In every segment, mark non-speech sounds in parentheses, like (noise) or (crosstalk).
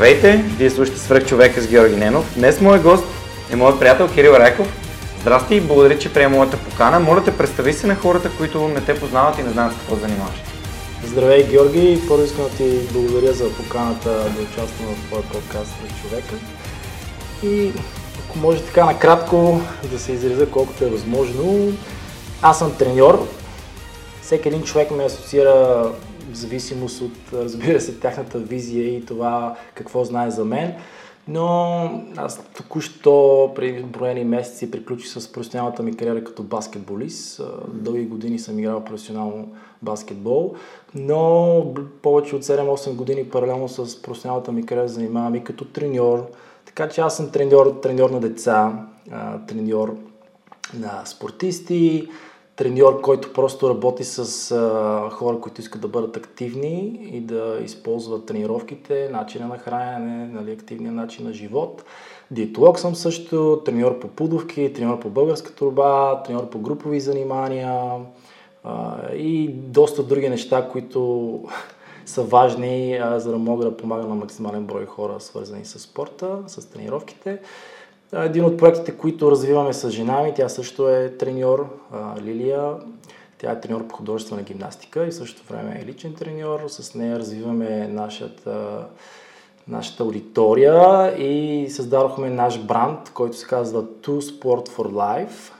Здравейте, вие слушате Свръх човека с Георги Ненов. Днес моят гост е моят приятел Кирил Райков. Здрасти и благодаря, че приема моята покана. Моля те, представи се на хората, които не те познават и не знаят какво занимаваш. Здравей, Георги! Първо искам да ти благодаря за поканата да участвам в твоя подкаст Свръх човека. И ако може така накратко да се изразя колкото е възможно, аз съм треньор. Всеки един човек ме асоциира в зависимост от, разбира се, тяхната визия и това какво знае за мен. Но аз току-що преди броени месеци приключих с професионалната ми кариера като баскетболист. Дълги години съм играл професионално баскетбол, но повече от 7-8 години паралелно с професионалната ми кариера занимавам и като треньор. Така че аз съм треньор, треньор на деца, треньор на спортисти, треньор, който просто работи с а, хора, които искат да бъдат активни и да използват тренировките, начина на хранене, нали, активния начин на живот. Диетолог съм също, треньор по пудовки, треньор по българска турба, треньор по групови занимания а, и доста други неща, които (laughs) са важни, а, за да мога да помага на максимален брой хора, свързани с спорта, с тренировките. Един от проектите, които развиваме с жена ми, тя също е треньор, Лилия. Тя е треньор по художествена гимнастика и също време е личен треньор. С нея развиваме нашата, нашата аудитория и създадохме наш бранд, който се казва Two Sport for Life.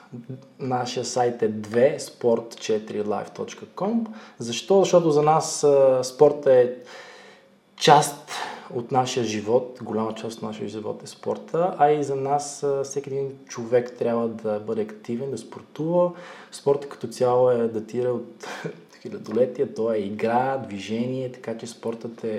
Нашия сайт е 2 sport4life.com. Защо? Защото за нас спорт е част от нашия живот, голяма част от нашия живот е спорта, а и за нас всеки един човек трябва да бъде активен, да спортува. Спорта като цяло е датира от (laughs) хилядолетия, то е игра, движение, така че спортът е,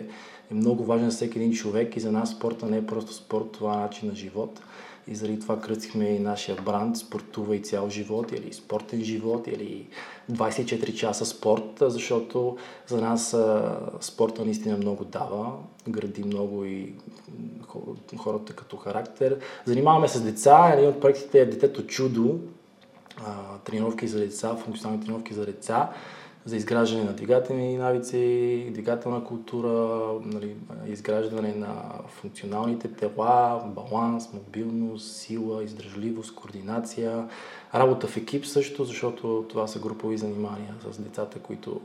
е много важен за всеки един човек и за нас спорта не е просто спорт, това е начин на живот. И заради това кръстихме и нашия бранд Спортува и цял живот или спортен живот или 24 часа спорт, защото за нас спорта наистина много дава, гради много и хората като характер. Занимаваме с деца, един от проектите е Детето чудо, тренировки за деца, функционални тренировки за деца за изграждане на двигателни навици, двигателна култура, нали, изграждане на функционалните тела, баланс, мобилност, сила, издържливост, координация, работа в екип също, защото това са групови занимания с децата, които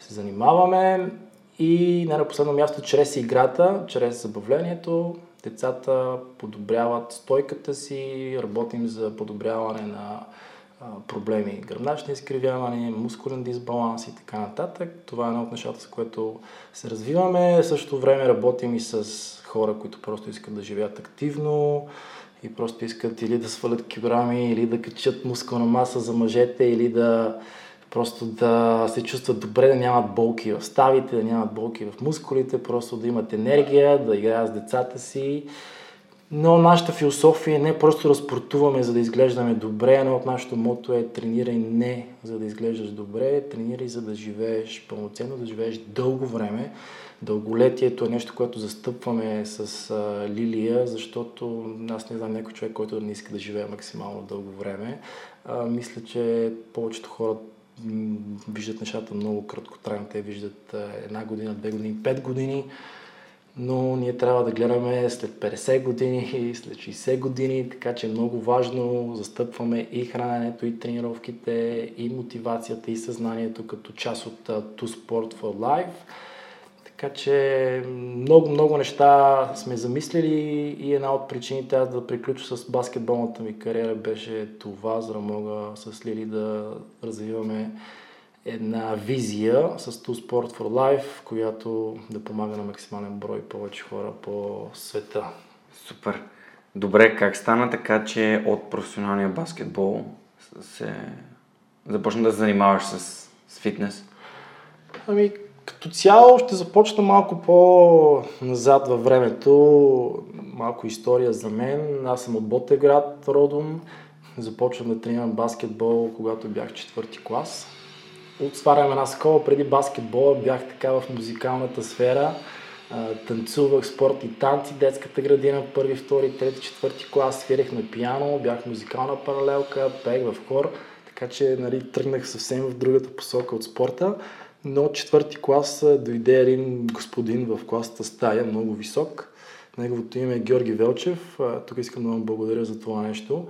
се занимаваме. И не на последно място, чрез играта, чрез забавлението, децата подобряват стойката си, работим за подобряване на проблеми, гръбначни изкривявания, мускулен дисбаланс и така нататък. Това е едно от нещата, с което се развиваме. В същото време работим и с хора, които просто искат да живеят активно и просто искат или да свалят килограми, или да качат мускулна маса за мъжете, или да просто да се чувстват добре, да нямат болки в ставите, да нямат болки в мускулите, просто да имат енергия, да играят с децата си но нашата философия не е просто да спортуваме, за да изглеждаме добре, едно от нашото мото е тренирай не за да изглеждаш добре, тренирай за да живееш пълноценно, да живееш дълго време. Дълголетието е нещо, което застъпваме с а, Лилия, защото аз не знам някой човек, който не иска да живее максимално дълго време. А, мисля, че повечето хора виждат нещата много краткотрайно. Те виждат една година, две години, пет години но ние трябва да гледаме след 50 години, след 60 години, така че е много важно. Застъпваме и храненето, и тренировките, и мотивацията, и съзнанието като част от To Sport for Life. Така че много, много неща сме замислили и една от причините аз да приключа с баскетболната ми кариера беше това, за да мога с Лили да развиваме една визия с Two Sport for Life, която да помага на максимален брой повече хора по света. Супер. Добре, как стана така, че от професионалния баскетбол се започна да занимаваш с, с фитнес? Ами, като цяло ще започна малко по-назад във времето. Малко история за мен. Аз съм от Ботеград, родом. Започвам да тренирам баскетбол, когато бях четвърти клас. Отварям една скола. Преди баскетбола бях така в музикалната сфера. Танцувах спорт и танци, детската градина, първи, втори, трети, четвърти клас, свирех на пиано, бях музикална паралелка, пех в хор, така че нали, тръгнах съвсем в другата посока от спорта. Но от четвърти клас дойде един господин в класната стая, много висок. Неговото име е Георги Велчев. Тук искам да му благодаря за това нещо.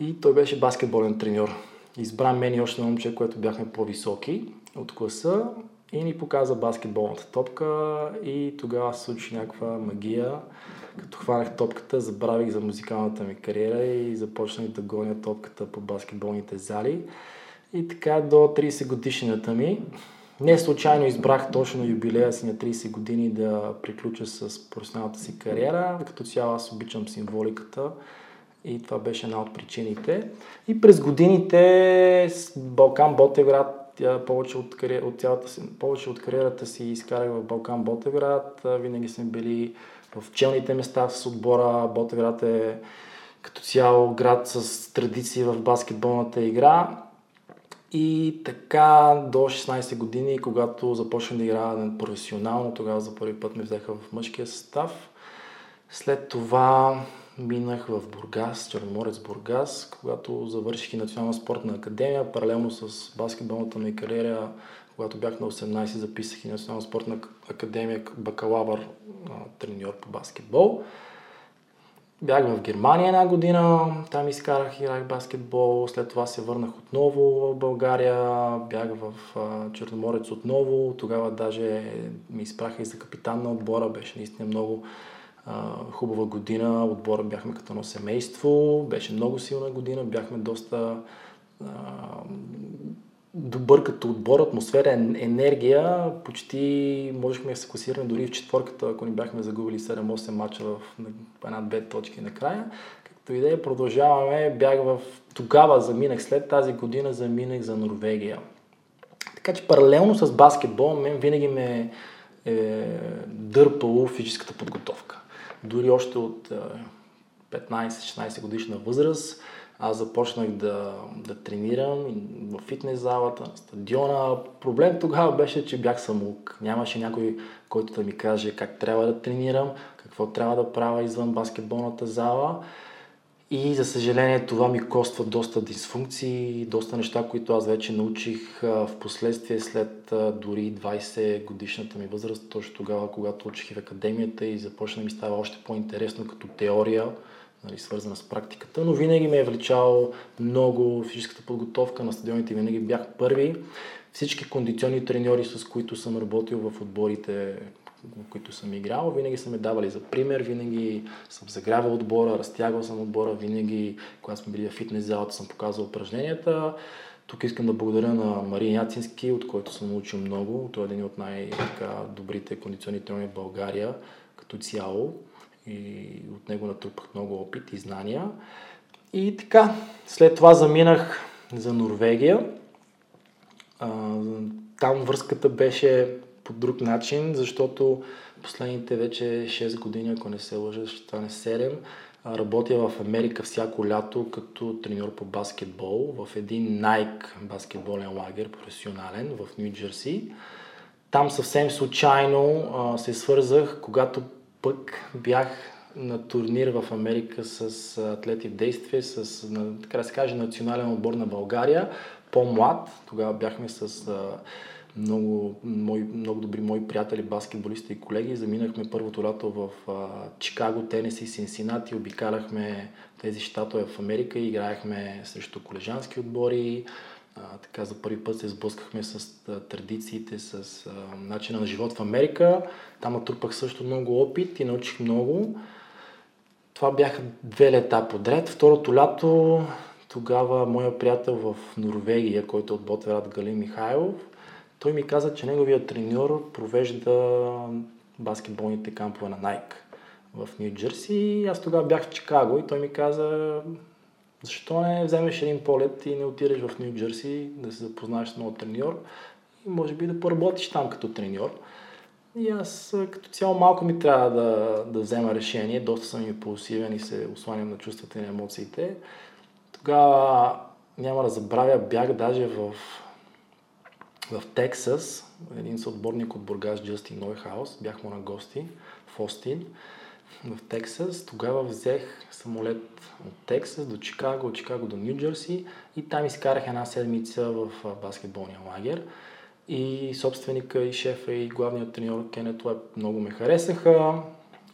И той беше баскетболен треньор. Избра мен и още на момче, което бяхме по-високи от класа и ни показа баскетболната топка и тогава се случи някаква магия. Като хванах топката, забравих за музикалната ми кариера и започнах да гоня топката по баскетболните зали. И така до 30 годишната ми не случайно избрах точно юбилея си на 30 години да приключа с професионалната си кариера. Като цяло аз обичам символиката и това беше една от причините. И през годините с Балкан Ботевград, повече от, от цялата си, повече от кариерата си изкарах в Балкан Ботевград. Винаги сме били в челните места с отбора. Ботевград е като цяло град с традиции в баскетболната игра. И така до 16 години, когато започнах да играя професионално, тогава за първи път ме взеха в мъжкия състав. След това минах в Бургас, Черноморец Бургас, когато завърших и Национална спортна академия. Паралелно с баскетболната ми кариера, когато бях на 18, записах и Национална спортна академия бакалавър треньор по баскетбол. Бях в Германия една година, там изкарах, играх баскетбол, след това се върнах отново в България, бях в Черноморец отново, тогава даже ми изпраха и за капитан на отбора, беше наистина много хубава година, отбора бяхме като едно семейство, беше много силна година, бяхме доста добър като отбор, атмосфера, енергия. Почти можехме да се класираме дори в четворката, ако ни бяхме загубили 7-8 мача в една-две точки накрая. Както идея, продължаваме. Бях в... Тогава заминах, след тази година заминах за Норвегия. Така че паралелно с баскетбол, мен винаги ме е дърпало физическата подготовка. Дори още от 15-16 годишна възраст аз започнах да, да тренирам в фитнес залата, на стадиона. Проблем тогава беше, че бях самоук. Нямаше някой, който да ми каже как трябва да тренирам, какво трябва да правя извън баскетболната зала. И за съжаление това ми коства доста дисфункции, доста неща, които аз вече научих в последствие след дори 20 годишната ми възраст, точно тогава, когато учих в академията и започна ми става още по-интересно като теория нали, свързана с практиката, но винаги ме е влечал много физическата подготовка на стадионите, винаги бях първи. Всички кондиционни треньори, с които съм работил в отборите, които съм играл, винаги са ме давали за пример, винаги съм загрявал отбора, разтягал съм отбора, винаги, когато сме били в фитнес залата, съм показвал упражненията. Тук искам да благодаря на Мария Яцински, от който съм научил много. Той е един от най-добрите кондиционни треньори в България като цяло и от него натрупах много опит и знания. И така, след това заминах за Норвегия. Там връзката беше по друг начин, защото последните вече 6 години, ако не се лъжа, ще стане 7, работя в Америка всяко лято като треньор по баскетбол в един Nike баскетболен лагер, професионален в Нью Джерси. Там съвсем случайно а, се свързах, когато пък бях на турнир в Америка с атлети в действие, с, така да се каже, национален отбор на България. по-млад. Тогава бяхме с а, много, мои, много добри мои приятели, баскетболисти и колеги. Заминахме първото лято в а, Чикаго, Тенеси, Синсинати. Обикаляхме тези щатове в Америка играехме срещу колежански отбори. А, така за първи път се сблъскахме с а, традициите, с а, начина на живот в Америка. Там натрупах също много опит и научих много. Това бяха две лета подред. Второто лято тогава моя приятел в Норвегия, който е от Ботверат Гали Михайлов, той ми каза, че неговият треньор провежда баскетболните кампове на Nike в Нью Джерси. Аз тогава бях в Чикаго и той ми каза, защо не вземеш един полет и не отидеш в Нью Джерси да се запознаеш с нов треньор и може би да поработиш там като треньор. И аз като цяло малко ми трябва да, да взема решение, доста съм импулсивен и се осланям на чувствата и на емоциите. Тогава няма да забравя, бях даже в, в Тексас, един съотборник от Бургас, Джастин Нойхаус, бях му на гости в Остин, в Тексас. Тогава взех самолет от Тексас до Чикаго, от Чикаго до Нью Джерси и там изкарах една седмица в баскетболния лагер. И собственика, и шефа, и главният треньор Кенет Уеб много ме харесаха.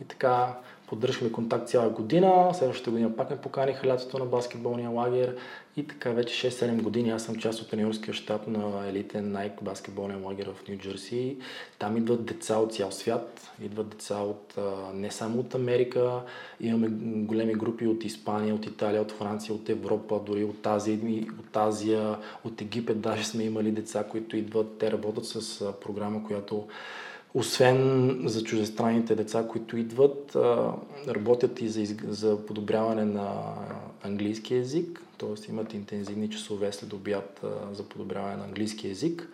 И така поддържахме контакт цяла година. Следващата година пак ме поканиха лятото на баскетболния лагер. И така вече 6-7 години аз съм част от тренерския щаб на елитен Nike баскетболния лагер в Нью Джерси. Там идват деца от цял свят, идват деца от не само от Америка, имаме големи групи от Испания, от Италия, от Франция, от Европа, дори от Азия, от, Азия, от Египет даже сме имали деца, които идват. Те работят с програма, която освен за чужестранните деца, които идват, работят и за, за подобряване на английски язик, т.е. имат интензивни часове след обяд за подобряване на английски язик.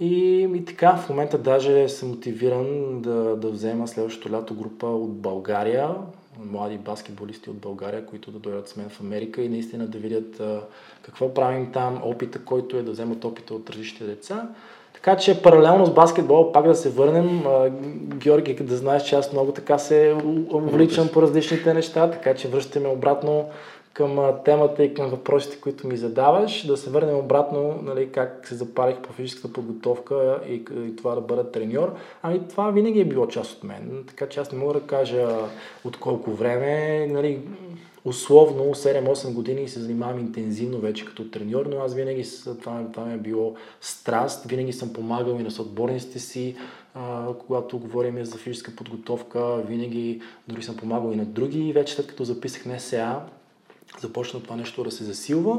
И, и така, в момента даже съм мотивиран да, да взема следващото лято група от България, млади баскетболисти от България, които да дойдат с мен в Америка и наистина да видят какво правим там, опита, който е да вземат опита от различните деца. Така че паралелно с баскетбол пак да се върнем. Георги, да знаеш, че аз много така се увличам по различните неща, така че връщаме обратно към темата и към въпросите, които ми задаваш. Да се върнем обратно, нали, как се запалих по физическата подготовка и, и това да бъда треньор. Ами това винаги е било част от мен, така че аз не мога да кажа от колко време. Нали, условно 7-8 години се занимавам интензивно вече като треньор, но аз винаги това, това ми е било страст, винаги съм помагал и на съотборниците си, а, когато говорим за физическа подготовка, винаги дори съм помагал и на други. Вече след като записах НСА, започна това нещо да се засилва.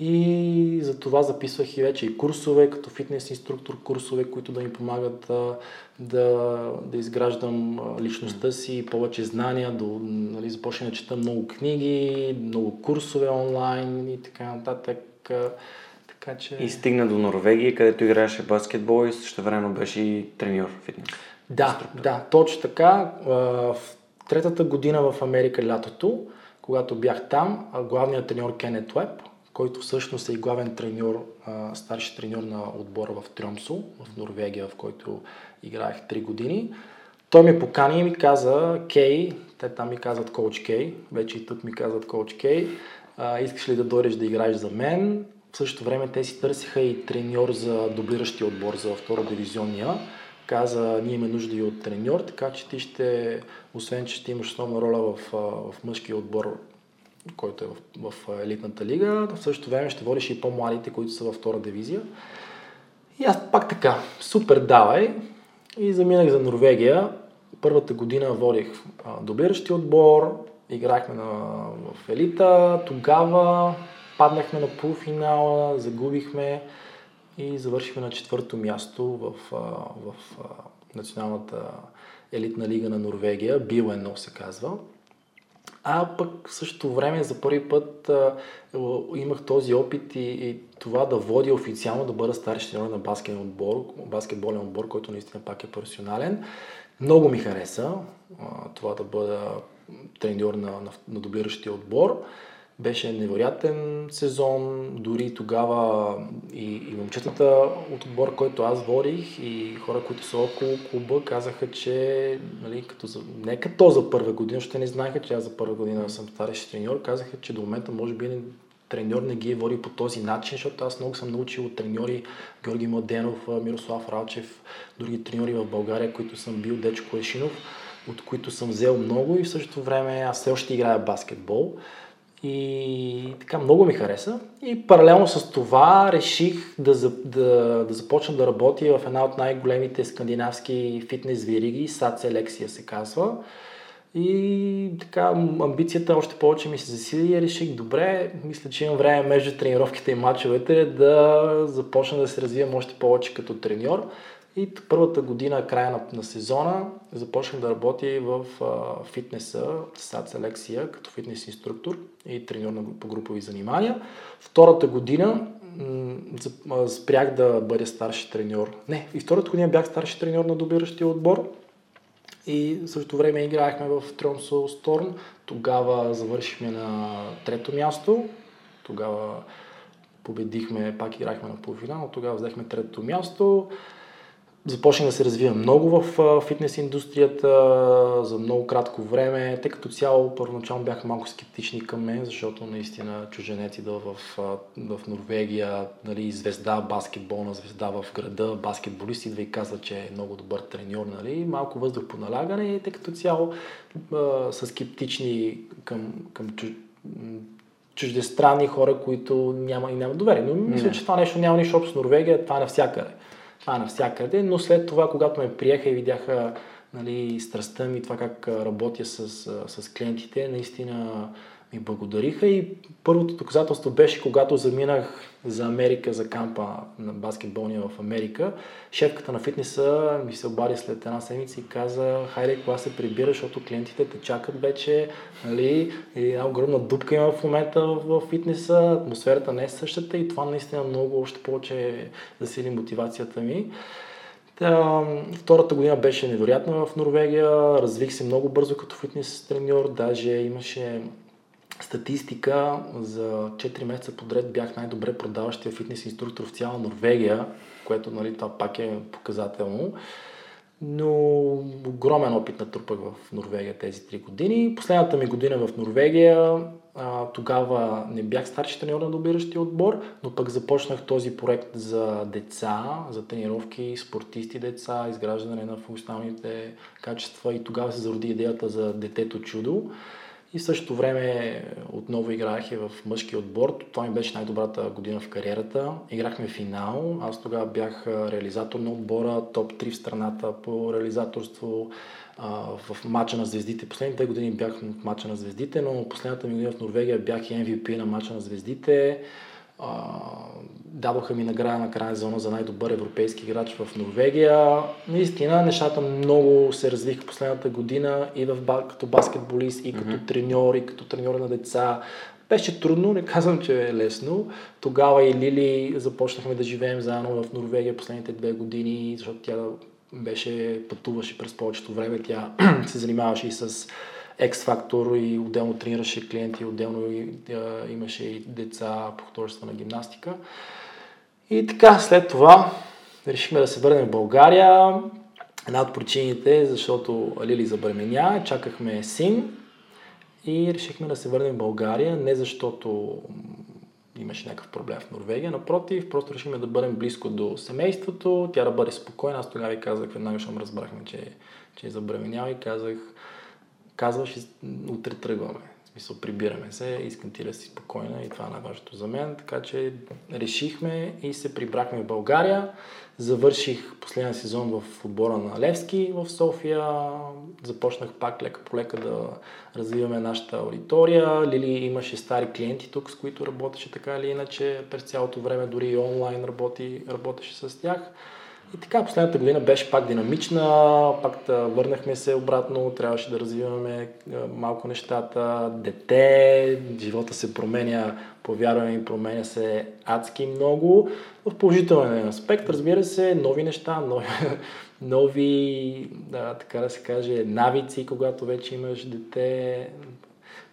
И за това записвах и вече и курсове, като фитнес инструктор, курсове, които да ми помагат да, да, да изграждам личността си, повече знания, да нали, започна да чета много книги, много курсове онлайн и така нататък. Така, че... И стигна до Норвегия, където играеше баскетбол и също време беше и треньор в фитнес. Да, инструктор. да, точно така. В третата година в Америка лятото, когато бях там, главният треньор Кенет Уеб, който всъщност е и главен треньор, старши треньор на отбора в Трьомсо, в Норвегия, в който играех 3 години. Той ме покани и ми каза, Кей, те там ми казват Коуч Кей, вече и тук ми казват Коуч Кей, искаш ли да дойдеш да играеш за мен? В същото време те си търсиха и треньор за дублиращия отбор за втора дивизионния. Каза, ние имаме нужда и от треньор, така че ти ще, освен че ще имаш основна роля в, в мъжкия отбор който е в, в елитната лига, в същото време ще водиш и по-младите, които са във втора дивизия. И аз пак така, супер давай и заминах за Норвегия. Първата година водих дублиращи отбор, играхме на, в елита, тогава паднахме на полуфинала, загубихме и завършихме на четвърто място в, в, националната елитна лига на Норвегия, Бил 1 се казва. А пък в същото време за първи път а, имах този опит и, и това да водя официално, да бъда старши тренер на баскетболен отбор, баскетболен отбор, който наистина пак е професионален. Много ми хареса а, това да бъда треньор на, на, на дублиращия отбор. Беше невероятен сезон, дори тогава и, и момчетата от отбор, който аз водих и хора, които са около клуба, казаха, че нали, като за, не като за първа година, ще не знаеха, че аз за първа година съм старещ треньор, казаха, че до момента може би треньор не ги е водил по този начин, защото аз много съм научил от треньори Георги Младенов, Мирослав Ралчев, други треньори в България, които съм бил, Дечко Ешинов, от които съм взел много и в същото време аз все още играя баскетбол. И така много ми хареса. И паралелно с това реших да, да, да започна да работя в една от най-големите скандинавски фитнес вириги, САД Селексия се казва. И така, амбицията още повече ми се засили и реших, добре, мисля, че имам време между тренировките и мачовете да започна да се развивам още повече като треньор. И първата година, края на, на сезона, започнах да работя в а, фитнеса, САД Селекция, като фитнес инструктор и треньор на, по групови занимания. Втората година м- спрях да бъда старши треньор. Не, и втората година бях старши треньор на добиращия отбор. И в същото време играехме в Тромсо Сторн. Тогава завършихме на трето място. Тогава победихме, пак играхме на полуфинал, тогава взехме трето място започнах да се развия много в фитнес индустрията за много кратко време. Те като цяло първоначално бяха малко скептични към мен, защото наистина чуженец идва в, в Норвегия, нали, звезда баскетболна звезда в града, баскетболист идва и казва, че е много добър треньор, нали, малко въздух по налягане и те като цяло а, са скептични към, към чуж... чуждестранни хора, които няма и няма доверие. Но мисля, че това нещо няма нищо общо с Норвегия, това е навсякъде това е навсякъде, но след това, когато ме приеха и видяха нали, страстта ми, това как работя с, с клиентите, наистина ми благодариха. И първото доказателство беше, когато заминах за Америка, за кампа на баскетболния в Америка. Шефката на фитнеса ми се обади след една седмица и каза, хайде, кога се прибира, защото клиентите те чакат вече, нали, и една огромна дупка има в момента в фитнеса, атмосферата не е същата и това наистина много още повече засили мотивацията ми. Та, втората година беше невероятна в Норвегия, развих се много бързо като фитнес треньор, даже имаше статистика за 4 месеца подред бях най-добре продаващия фитнес инструктор в цяла Норвегия, което нали, това пак е показателно. Но огромен опит натрупах в Норвегия тези 3 години. Последната ми година в Норвегия, а, тогава не бях старши треньор на добиращия отбор, но пък започнах този проект за деца, за тренировки, спортисти деца, изграждане на функционалните качества и тогава се зароди идеята за детето чудо. И в същото време отново играех и в мъжки отбор. Това ми беше най-добрата година в кариерата. Играхме финал. Аз тогава бях реализатор на отбора, топ 3 в страната по реализаторство. В мача на звездите. Последните две години бях в мача на звездите, но последната ми година в Норвегия бях и MVP на мача на звездите дадоха ми награда на крайна зона за най-добър европейски играч в Норвегия. Наистина нещата много се развиха последната година и в, като баскетболист, и като mm-hmm. треньор, и като треньор на деца. Беше трудно, не казвам, че е лесно. Тогава и Лили започнахме да живеем заедно в Норвегия последните две години, защото тя беше, пътуваше през повечето време. Тя (clears throat) се занимаваше и с X-фактор и отделно тренираше клиенти, отделно и, а, имаше и деца по художествена гимнастика. И така, след това решихме да се върнем в България. Една от причините, защото Лили забременя, чакахме син и решихме да се върнем в България, не защото имаше някакъв проблем в Норвегия, напротив, просто решихме да бъдем близко до семейството, тя да бъде спокойна. Аз тогава ви казах, веднага щом разбрахме, че, че е забременял и казах, казваш, утре тръгваме. В смисъл, прибираме се, искам ти да си спокойна и това е най-важното за мен. Така че решихме и се прибрахме в България. Завърших последния сезон в отбора на Левски в София. Започнах пак лека по лека да развиваме нашата аудитория. Лили имаше стари клиенти тук, с които работеше така или иначе. През цялото време дори и онлайн работи, работеше с тях. И така, последната година беше пак динамична, пак да върнахме се обратно, трябваше да развиваме малко нещата, дете, живота се променя, повярваме и променя се адски много. В положителен аспект, разбира се, нови неща, нови, (laughs) нови да, така да се каже, навици, когато вече имаш дете.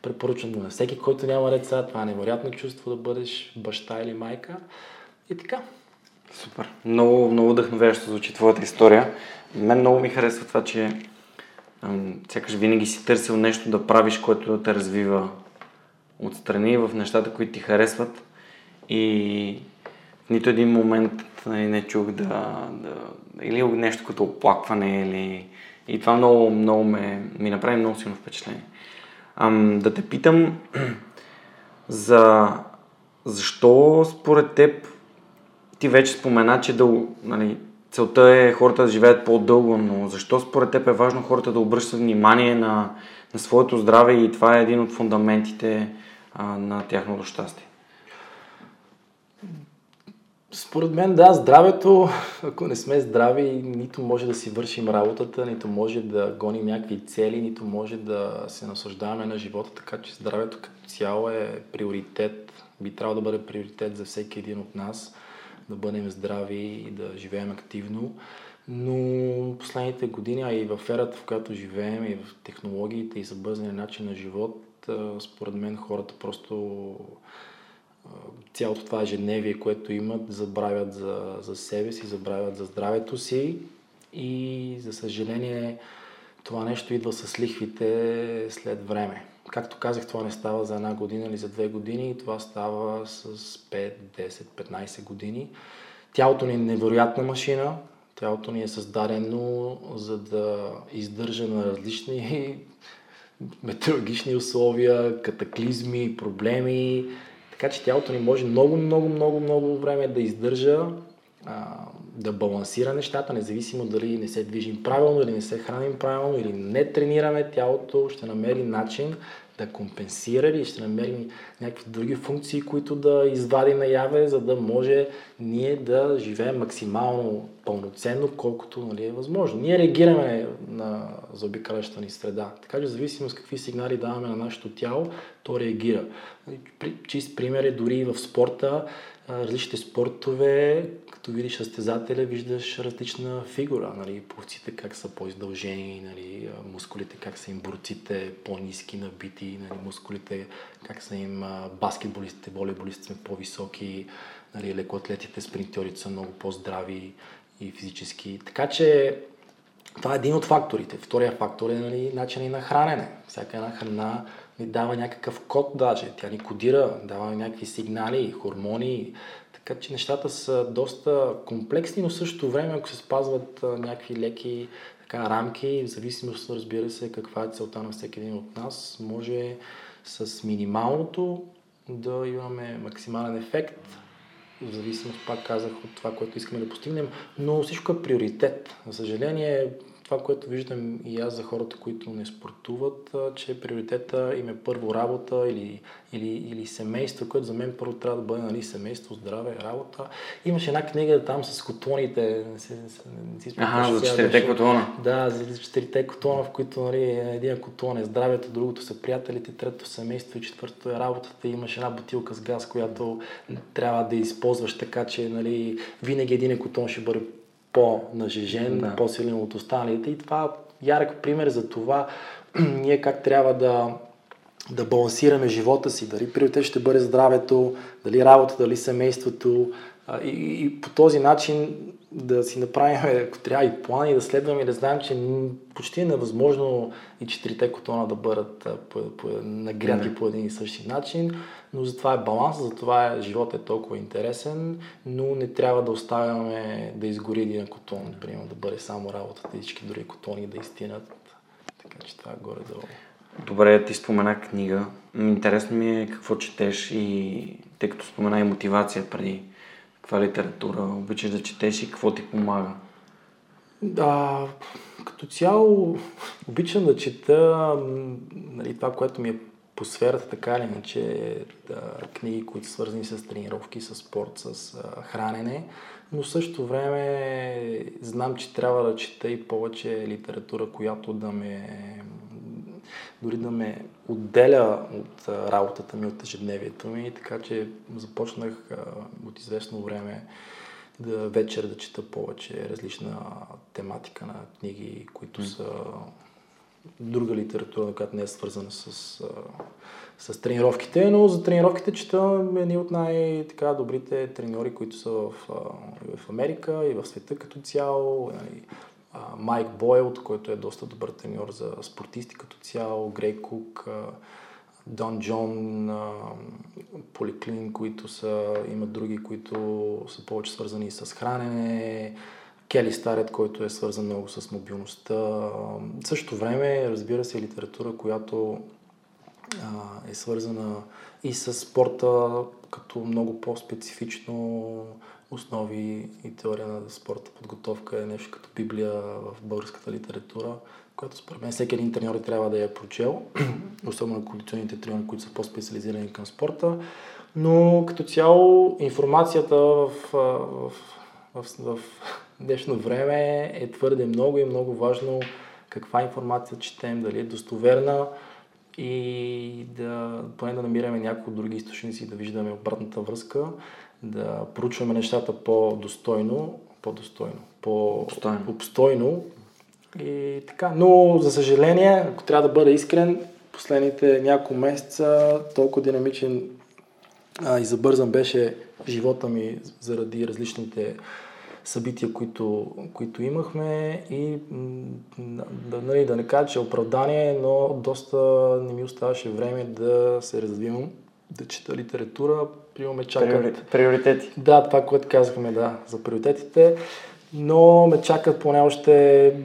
Препоръчвам на всеки, който няма деца. Това е невероятно чувство да бъдеш баща или майка. И така, Супер. Много, много вдъхновящо звучи твоята история. Мен много ми харесва това, че ам, сякаш винаги си търсил нещо да правиш, което да те развива отстрани в нещата, които ти харесват и в нито един момент нали, не чух да, да, или нещо като оплакване или и това много, много ме, ми направи много силно впечатление. Ам, да те питам (clears throat) за защо според теб ти вече спомена, че да, нали, целта е хората да живеят по-дълго, но защо според теб е важно хората да обръщат внимание на, на своето здраве и това е един от фундаментите а, на тяхното щастие? Според мен, да, здравето, ако не сме здрави, нито може да си вършим работата, нито може да гоним някакви цели, нито може да се наслаждаваме на живота, така че здравето като цяло е приоритет, би трябвало да бъде приоритет за всеки един от нас, да бъдем здрави и да живеем активно. Но последните години, а и в ерата, в която живеем, и в технологиите, и за бързания начин на живот, според мен хората просто цялото това ежедневие, което имат, забравят за, за себе си, забравят за здравето си и за съжаление това нещо идва с лихвите след време. Както казах, това не става за една година или за две години, това става с 5, 10, 15 години. Тялото ни е невероятна машина, тялото ни е създадено за да издържа на различни (laughs) метеорологични условия, катаклизми, проблеми, така че тялото ни може много, много, много, много време да издържа, да балансира нещата, независимо дали не се движим правилно или не се храним правилно или не тренираме, тялото ще намери начин да компенсира или ще намерим някакви други функции, които да извади наяве, за да може ние да живеем максимално пълноценно, колкото нали, е възможно. Ние реагираме на заобикалящата ни среда. Така че, зависимо с какви сигнали даваме на нашето тяло, то реагира. Чист пример е дори и в спорта, различните спортове, като видиш състезателя, виждаш различна фигура. Нали, пловците как са по-издължени, нали, мускулите как са им борците по-низки, набити, нали, мускулите как са им баскетболистите, волейболистите по-високи, нали, лекоатлетите, спринтьорите са много по-здрави и физически. Така че това е един от факторите. Втория фактор е нали, начинът на хранене. Всяка една храна ни дава някакъв код даже. Тя ни кодира, дава някакви сигнали, хормони. Така че нещата са доста комплексни, но в същото време, ако се спазват някакви леки така, рамки, в зависимост, разбира се, каква е целта на всеки един от нас, може с минималното да имаме максимален ефект, в зависимост, пак казах, от това, което искаме да постигнем, но всичко е приоритет. За съжаление, това, което виждам и аз за хората, които не спортуват, че приоритета им е първо работа или, или, или семейство, което за мен първо трябва да бъде нали, семейство, здраве, работа. Имаше една книга там с котоните. Не си, не си ага, за четирите котона. Да, за четирите котона, в които нали, един котон е здравето, другото са приятелите, трето семейство и четвърто е работата. Имаш една бутилка с газ, която трябва да използваш така, че нали, винаги един котон ще бъде по-нажежен, да. по-силен от останалите. И това е ярък пример за това (clears throat) ние как трябва да, да балансираме живота си. Дали приоритет ще бъде здравето, дали работа, дали семейството. И, и по този начин да си направим, (laughs) ако трябва и плани, да следваме и да знаем, че почти е невъзможно и четирите котона да бъдат по, по, нагряти по един и същи начин, но затова е баланс, затова е, живота е толкова интересен, но не трябва да оставяме да изгори един котон, например, да бъде само работата и всички други котони да изтинат. Така че това е горе-долу. Добре, ти спомена книга. Интересно ми е какво четеш и тъй като спомена и мотивация преди каква литература обичаш да четеш и какво ти помага? Да, като цяло обичам да чета нали, това, което ми е по сферата, така или иначе, да, книги, които са свързани с тренировки, с спорт, с а, хранене, но в същото време знам, че трябва да чета и повече литература, която да ме дори да ме отделя от работата ми, от ежедневието ми, така че започнах от известно време да вечер да чета повече различна тематика на книги, които са друга литература, която не е свързана с, с тренировките, но за тренировките чета едни от най-добрите треньори, които са в, в Америка и в света като цяло. Нали, Майк Бойл, който е доста добър треньор за спортисти като цяло, Грей Кук, Дон Джон, Поликлин, които са, имат други, които са повече свързани с хранене, Кели Старет, който е свързан много с мобилността. В същото време, разбира се, литература, която е свързана и с спорта, като много по-специфично основи и теория на спорта подготовка е нещо като Библия в българската литература, която според мен всеки един треньор трябва да я прочел, (clears throat) особено кондиционните треньори, които са по-специализирани към спорта. Но като цяло информацията в, в, в, в, (laughs) днешно време е твърде много и много важно каква информация четем, дали е достоверна и да поне да намираме някои други източници, да виждаме обратната връзка, да проучваме нещата по-достойно, по-достойно, по-обстойно. И така. Но, за съжаление, ако трябва да бъда искрен, последните няколко месеца толкова динамичен а, и забързан беше живота ми заради различните събития, които, които имахме и да, нали, да не кажа, че е оправдание, но доста не ми оставаше време да се развивам, да чета литература. Приемаме чакат... Приоритети. Да, това, което казахме, да, за приоритетите. Но ме чакат поне още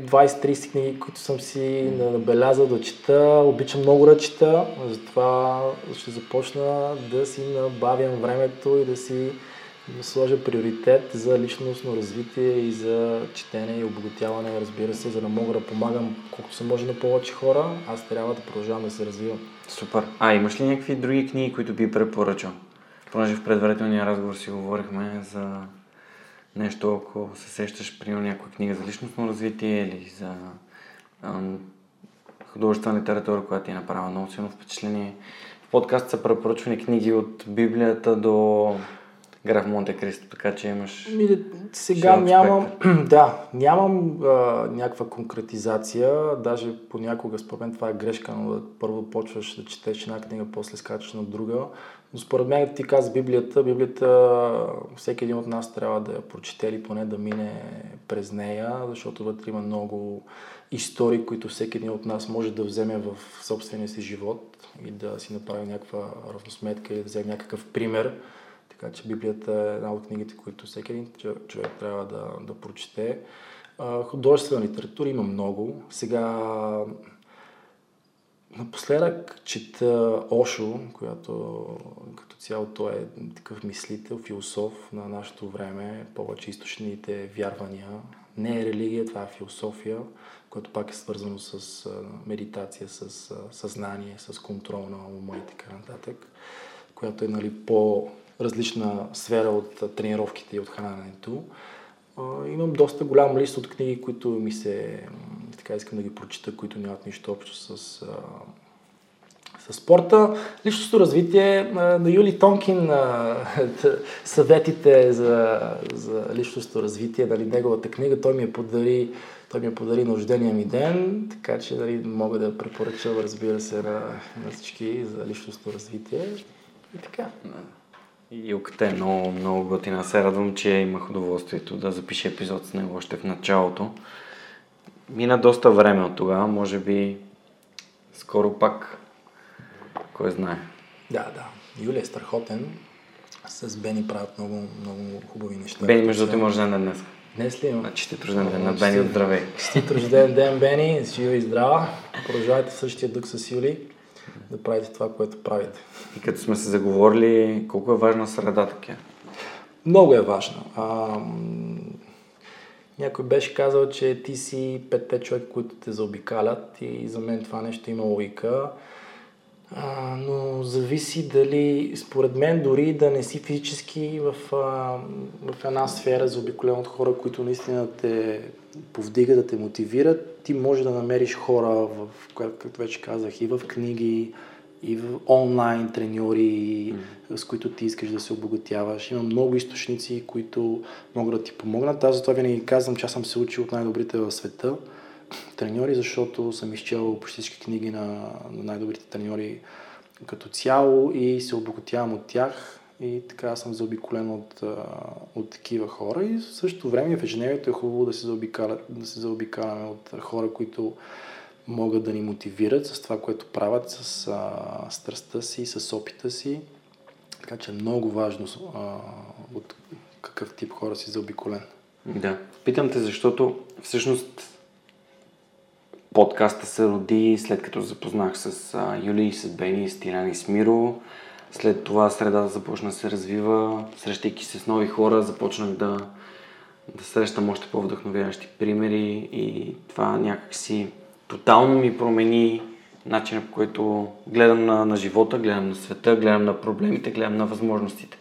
20-30 книги, които съм си набелязал да чета. Обичам много да чета, затова ще започна да си набавям времето и да си сложа приоритет за личностно развитие и за четене и обогатяване, разбира се, за да мога да помагам колкото се може на повече хора, аз трябва да продължавам да се развивам. Супер. А имаш ли някакви други книги, които би препоръчал? Понеже в предварителния разговор си говорихме за нещо, ако се сещаш, примерно някоя книга за личностно развитие или за ам, художествена литература, която ти е направила много силно впечатление. В подкаст са препоръчвани книги от Библията до граф Монте Кристо, така че имаш... Ми, сега нямам, (clears throat) да, нямам а, някаква конкретизация, даже понякога според мен това е грешка, но да първо почваш да четеш една книга, после скачаш на друга. Но според мен ти каза Библията, Библията всеки един от нас трябва да я прочете или поне да мине през нея, защото вътре има много истории, които всеки един от нас може да вземе в собствения си живот и да си направи някаква равносметка или да вземе някакъв пример така че Библията е една от книгите, които всеки един човек трябва да, да прочете. Художествена литература има много. Сега напоследък чета Ошо, която като цяло той е такъв мислител, философ на нашето време, повече източните вярвания. Не е религия, това е философия, което пак е свързано с медитация, с съзнание, с контрол на ума и така нататък, която е нали, по различна сфера от тренировките и от храненето. Имам доста голям лист от книги, които ми се, така искам да ги прочита, които нямат нищо общо с, с спорта. Личностно развитие на Юли Тонкин, съветите за, за личностно развитие, нали, неговата книга, той ми е подари той ми е подари на ми ден, така че нали, мога да препоръчам, разбира се, на, на всички за личностно развитие. И така. Илката е много, много готина. Се радвам, че имах удоволствието да запиша епизод с него още в началото. Мина доста време от тогава, може би скоро пак. Кой знае. Да, да. Юлия е страхотен. С Бени правят много, много хубави неща. Бени, между другото, рожден ден днес. Днес ли има? Значи ти рожден ден на Бени здравей. Честит рожден ден, Бени. Жива и здрава. Продължавайте същия дух с Юли да правите това, което правите. И като сме се заговорили, колко е важна средата, Ке? Много е важна. А, някой беше казал, че ти си петте човека, които те заобикалят и за мен това нещо има логика. А, но зависи дали, според мен, дори да не си физически в, а, в една сфера заобиколен от хора, които наистина те повдигат, да те мотивират, ти може да намериш хора, в, както вече казах, и в книги, и в онлайн треньори, mm. с които ти искаш да се обогатяваш. Има много източници, които могат да ти помогнат. Аз затова винаги казвам, че аз съм се учил от най-добрите в света треньори, защото съм изчел почти всички книги на, на най-добрите треньори като цяло и се обогатявам от тях. И така съм заобиколен от, от такива хора. И в същото време в ежедневието е хубаво да се, заобикаля, да се заобикаляме от хора, които могат да ни мотивират с това, което правят, с а, страстта си, с опита си. Така че е много важно а, от какъв тип хора си заобиколен. Да. Питам те, защото всъщност подкаста се роди след като запознах с а, Юли, с Бени, с Тилян и с Миро. След това средата започна да се развива, срещайки се с нови хора, започнах да, да срещам още по-вдъхновяващи примери и това някакси тотално ми промени начинът по който гледам на, на живота, гледам на света, гледам на проблемите, гледам на възможностите.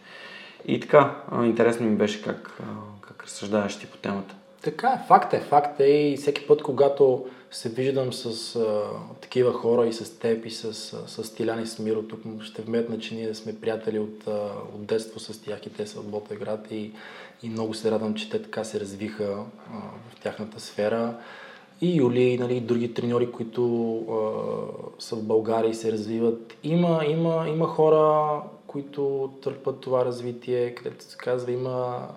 И така, интересно ми беше как, как разсъждаваш ти по темата. Така е, факт е, факт е и всеки път, когато се виждам с а, такива хора и с теб и с, с Тилян и с Миро, тук ще вметна, че ние сме приятели от, а, от детство с тях и те са от Ботеград и, и много се радвам, че те така се развиха а, в тяхната сфера. И Юли, нали, и други треньори, които а, са в България и се развиват. Има, има, има хора, които търпат това развитие, където се казва, има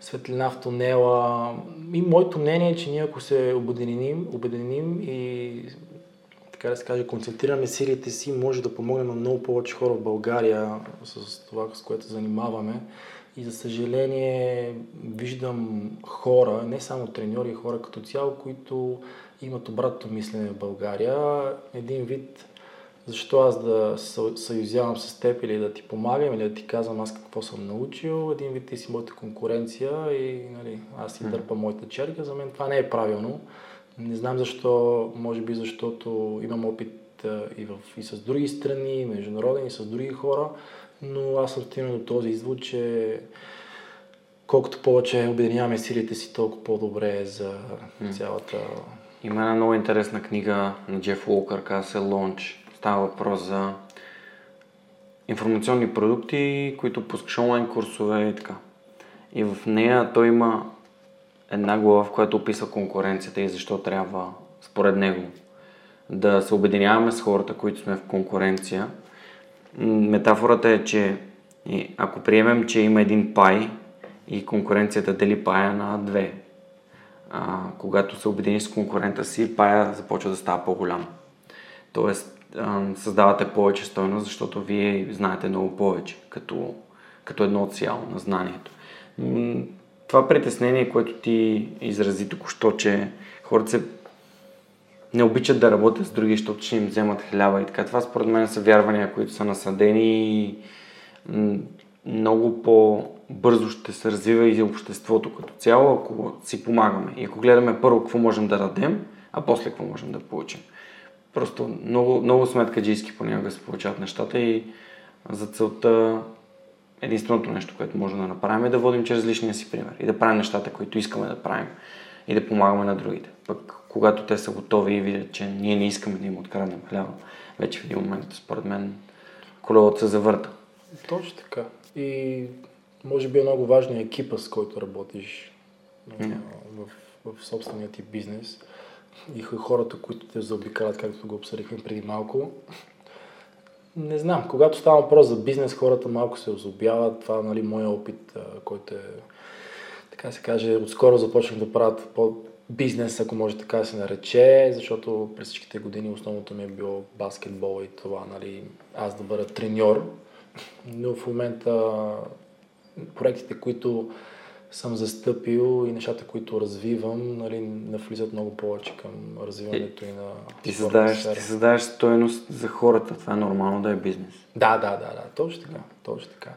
светлина в тунела. И моето мнение е, че ние ако се обединим, обединим и така да се каже, концентрираме силите си, може да помогнем на много повече хора в България с това, с което занимаваме. И за съжаление виждам хора, не само треньори, хора като цяло, които имат обратно мислене в България. Един вид защо аз да съюзявам с теб или да ти помагам или да ти казвам аз какво съм научил, един вид ти си моята конкуренция и нали, аз си дърпам моята черга, за мен това не е правилно. Не знам защо, може би защото имам опит и, в, и с други страни, международен, и с други хора, но аз съм стигнал до този извод, че колкото повече обединяваме силите си, толкова по-добре е за цялата... Има една много интересна книга на Джеф Уолкър, казва се Launch Става въпрос за информационни продукти, които пускаш онлайн курсове и така. И в нея той има една глава, в която описва конкуренцията и защо трябва, според него, да се обединяваме с хората, които сме в конкуренция. Метафората е, че ако приемем, че има един пай и конкуренцията дели пая на две, а, когато се обединиш с конкурента си, пая започва да става по-голям. Тоест, създавате повече стойност, защото вие знаете много повече, като, като едно цяло на знанието. Това притеснение, което ти изрази току-що, че хората се не обичат да работят с други, защото ще им вземат хляба и така. Това според мен са вярвания, които са насъдени и много по-бързо ще се развива и обществото като цяло, ако си помагаме. И ако гледаме първо какво можем да дадем, а после какво можем да получим. Просто много, много сметкаджийски понякога се получават нещата и за целта единственото нещо, което можем да направим е да водим чрез личния си пример и да правим нещата, които искаме да правим и да помагаме на другите. Пък когато те са готови и видят, че ние не искаме да им откраднем хляба, вече в един момент, според мен, колелото се завърта. Точно така. И може би е много важен екипа, с който работиш yeah. в, в собствения ти бизнес и хората, които те заобикалят, както го обсъдихме преди малко. Не знам, когато става въпрос за бизнес, хората малко се озобяват. Това, нали, моят опит, който е, така се каже, отскоро започнах да правят по бизнес, ако може така да се нарече, защото през всичките години основното ми е било баскетбол и това, нали, аз да бъда треньор. Но в момента проектите, които съм застъпил и нещата, които развивам, нали, навлизат много повече към развиването и, и на ти създаваш, ти създаваш стоеност за хората. Това е нормално да е бизнес. Да, да, да, да. Точно така. Точно така.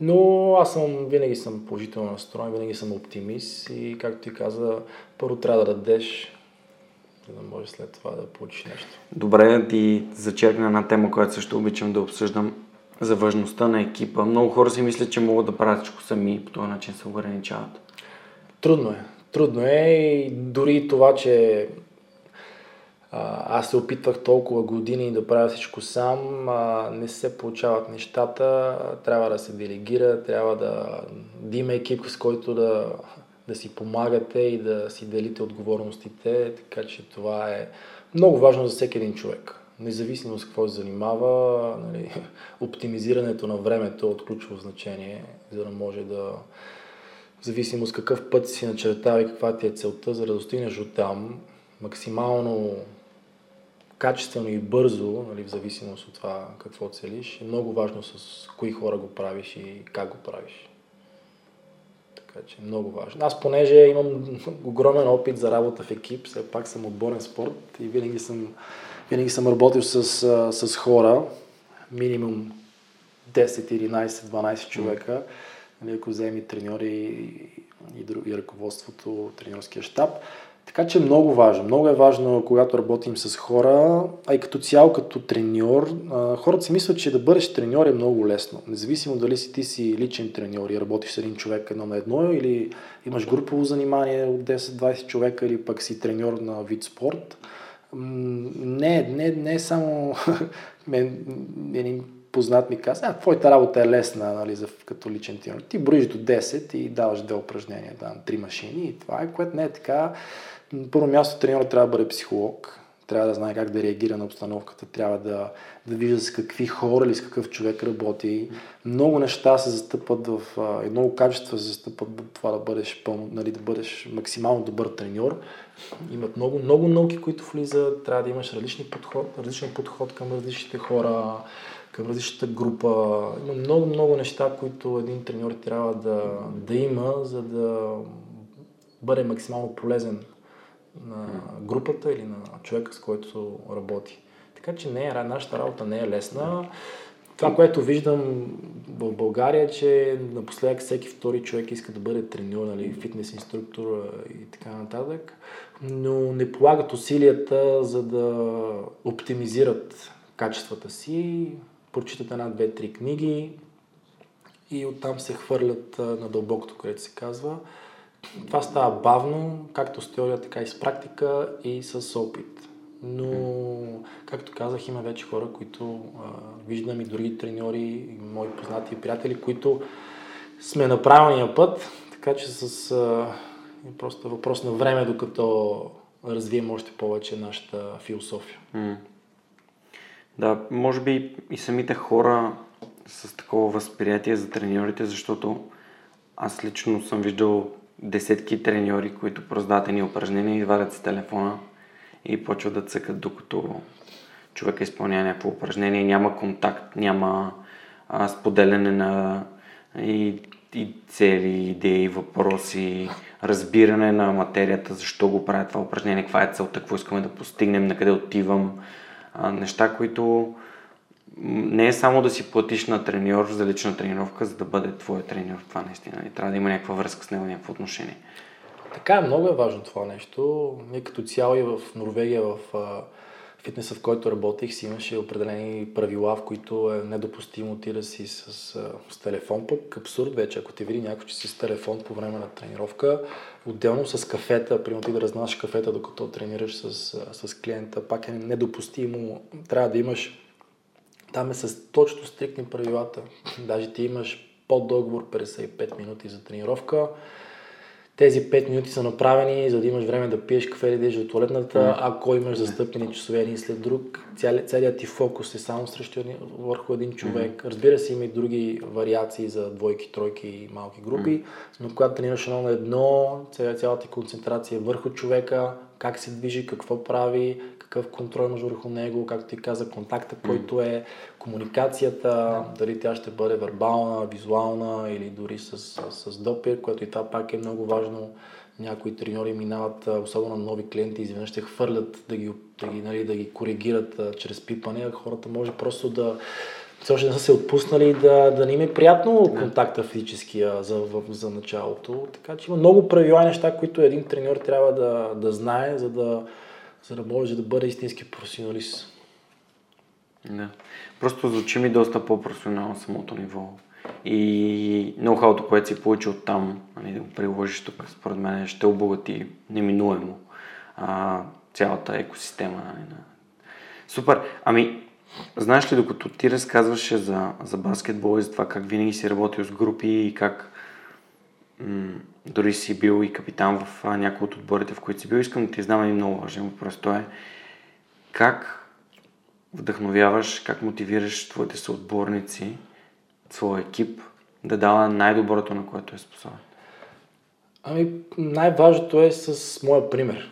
Но аз съм, винаги съм положително настроен, винаги съм оптимист и както ти каза, първо трябва да дадеш, за да можеш след това да получиш нещо. Добре, ти зачеркна една тема, която също обичам да обсъждам за важността на екипа. Много хора си мислят, че могат да правят всичко сами и по този начин се ограничават. Трудно е. Трудно е и дори това, че а, аз се опитвах толкова години да правя всичко сам, а, не се получават нещата, трябва да се делегира, трябва да, да има екип, с който да, да си помагате и да си делите отговорностите, така че това е много важно за всеки един човек независимо с какво се занимава, нали, (laughs) оптимизирането на времето е от ключово значение, за да може да, в зависимост какъв път си начертава и каква ти е целта, за да достигнеш от там, максимално качествено и бързо, нали, в зависимост от това какво целиш, е много важно с кои хора го правиш и как го правиш. Така че е много важно. Аз понеже имам (laughs) огромен опит за работа в екип, все пак съм отборен спорт и винаги съм, винаги съм работил с, с хора, минимум 10, 11, 12 човека, нали, ако вземи треньори и, и, и ръководството, тренерския щаб. Така че е много важно. Много е важно, когато работим с хора, а и като цяло, като треньор, хората си мислят, че да бъдеш треньор е много лесно. Независимо дали си ти си личен треньор и работиш с един човек едно на едно, или имаш групово занимание от 10-20 човека, или пък си треньор на вид спорт. Не, не, не само (laughs) мен, един познат ми каза, а, твоята работа е лесна, нали, за, като личен треньор. Ти броиш до 10 и даваш две упражнения, да, три машини и това е, което не е така. Първо място треньора трябва да бъде психолог, трябва да знае как да реагира на обстановката, трябва да, да вижда с какви хора или с какъв човек работи. Много неща се застъпват в, и много качества се застъпват в това да бъдеш, пълно, нали, да бъдеш максимално добър треньор. Имат много, много науки, които влизат, трябва да имаш различни подход, различен подход към различните хора, към различната група. Има много, много неща, които един треньор трябва да, да има, за да бъде максимално полезен на групата или на човека, с който работи. Така че не, нашата работа не е лесна. Това, което виждам в България, е, че напоследък всеки втори човек иска да бъде треньор, нали, фитнес инструктор и така нататък, но не полагат усилията за да оптимизират качествата си, прочитат една, две, три книги и оттам се хвърлят на дълбокото, което се казва. Това става бавно, както с теория, така и с практика и с опит. Но, както казах, има вече хора, които а, виждам и други треньори, мои познати и приятели, които сме на правилния път, така че с а, просто въпрос на време, докато развием още повече нашата философия. Mm. Да, може би и самите хора с такова възприятие за треньорите, защото аз лично съм виждал десетки треньори, които проздават ни упражнения и вадят с телефона и почват да цъкат докато човека изпълнява някакво упражнение. Няма контакт, няма а, споделяне на и, и цели, идеи, въпроси, разбиране на материята, защо го правя това упражнение, каква е целта, какво искаме да постигнем, на къде отивам. А, неща, които не е само да си платиш на треньор за лична тренировка, за да бъде твой треньор. Това наистина. И трябва да има някаква връзка с него, някакво отношение. Така е, много е важно това нещо. Ние като цяло и в Норвегия, в фитнеса, в който работих, си имаше определени правила, в които е недопустимо ти да си с, с телефон, пък абсурд вече, ако ти види някой, че си с телефон по време на тренировка, отделно с кафета, примерно ти да разнаш кафета, докато тренираш с, с клиента, пак е недопустимо. Трябва да имаш там е с точно стрикни правилата. Даже ти имаш поддоговор 55 минути за тренировка. Тези 5 минути са направени, за да имаш време да пиеш кафе или да до туалетната. Ако имаш застъпени часове един след друг, целият ти фокус е само срещу един, върху един човек. Разбира се, има и други вариации за двойки, тройки и малки групи, но когато тренираш едно на едно, цялата ти концентрация е върху човека, как се движи, какво прави, какъв контрол имаш върху него, както ти каза, контакта, който е, комуникацията, дали тя ще бъде вербална, визуална или дори с, с, с допир, което и това пак е много важно. Някои треньори минават, особено нови клиенти, изведнъж ще хвърлят да ги, да ги, нали, да ги коригират а, чрез пипане, а хората може просто да все още не са се отпуснали да, да не им е приятно контакта физическия за, за началото. Така че има много правила и неща, които един треньор трябва да, да знае, за да, за да може да бъде истински професионалист. Да. Просто звучи ми доста по-професионално самото ниво. И ноу-хауто, което си получил там, нали, да го приложиш тук, според мен ще обогати неминуемо а, цялата екосистема. Нали, на... Супер. Ами, знаеш ли, докато ти разказваше за, за баскетбол и за това как винаги си работил с групи и как дори си бил и капитан в някои от отборите, в които си бил, искам да ти знам един много важен въпрос. То е как вдъхновяваш, как мотивираш твоите съотборници, своя екип да дава най-доброто, на което е способен? Ами, най-важното е с моя пример.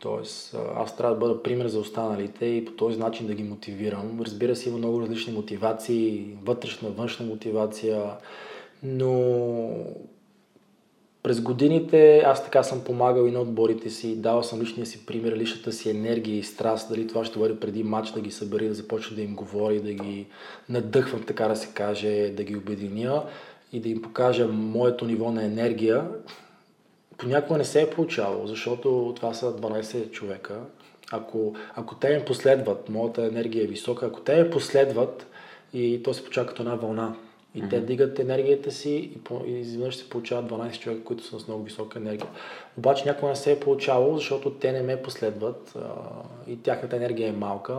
Тоест, аз трябва да бъда пример за останалите и по този начин да ги мотивирам. Разбира се, има много различни мотивации, вътрешна, външна мотивация, но през годините аз така съм помагал и на отборите си, давал съм личния си пример, личната си енергия и страст, дали това ще бъде преди матч да ги събери, да започна да им говори, да ги надъхвам, така да се каже, да ги обединя и да им покажа моето ниво на енергия. Понякога не се е получавало, защото това са 12 човека. Ако, ако те ме последват, моята енергия е висока, ако те ме последват и то се получава като една вълна, и mm-hmm. те дигат енергията си и, по, и изведнъж се получават 12 човека, които са с много висока енергия. Обаче някога не се е получавало, защото те не ме последват а, и тяхната енергия е малка.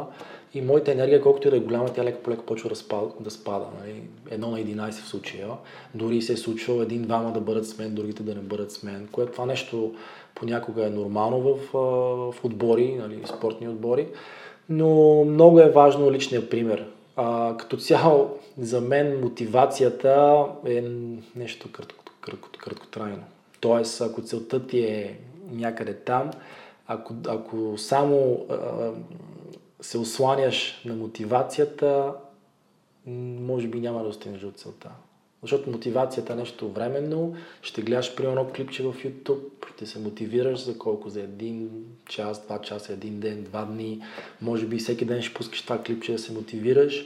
И моята енергия, колкото и да е голяма, тя леко по леко почва да, спада. Да спада нали? Едно на 11 в случая. Дори се е случвало един-двама да бъдат с мен, другите да не бъдат с мен. Което това нещо понякога е нормално в, в отбори, нали? спортни отбори. Но много е важно личният пример а, като цяло, за мен мотивацията е нещо кратко, кратко, краткотрайно. Тоест, ако целта ти е някъде там, ако, ако само а, се осланяш на мотивацията, може би няма да достигнеш от целта. Защото мотивацията е нещо временно. Ще гледаш примерно клипче в YouTube, ще се мотивираш за колко? За един час, два часа, един ден, два дни. Може би всеки ден ще пускаш това клипче да се мотивираш.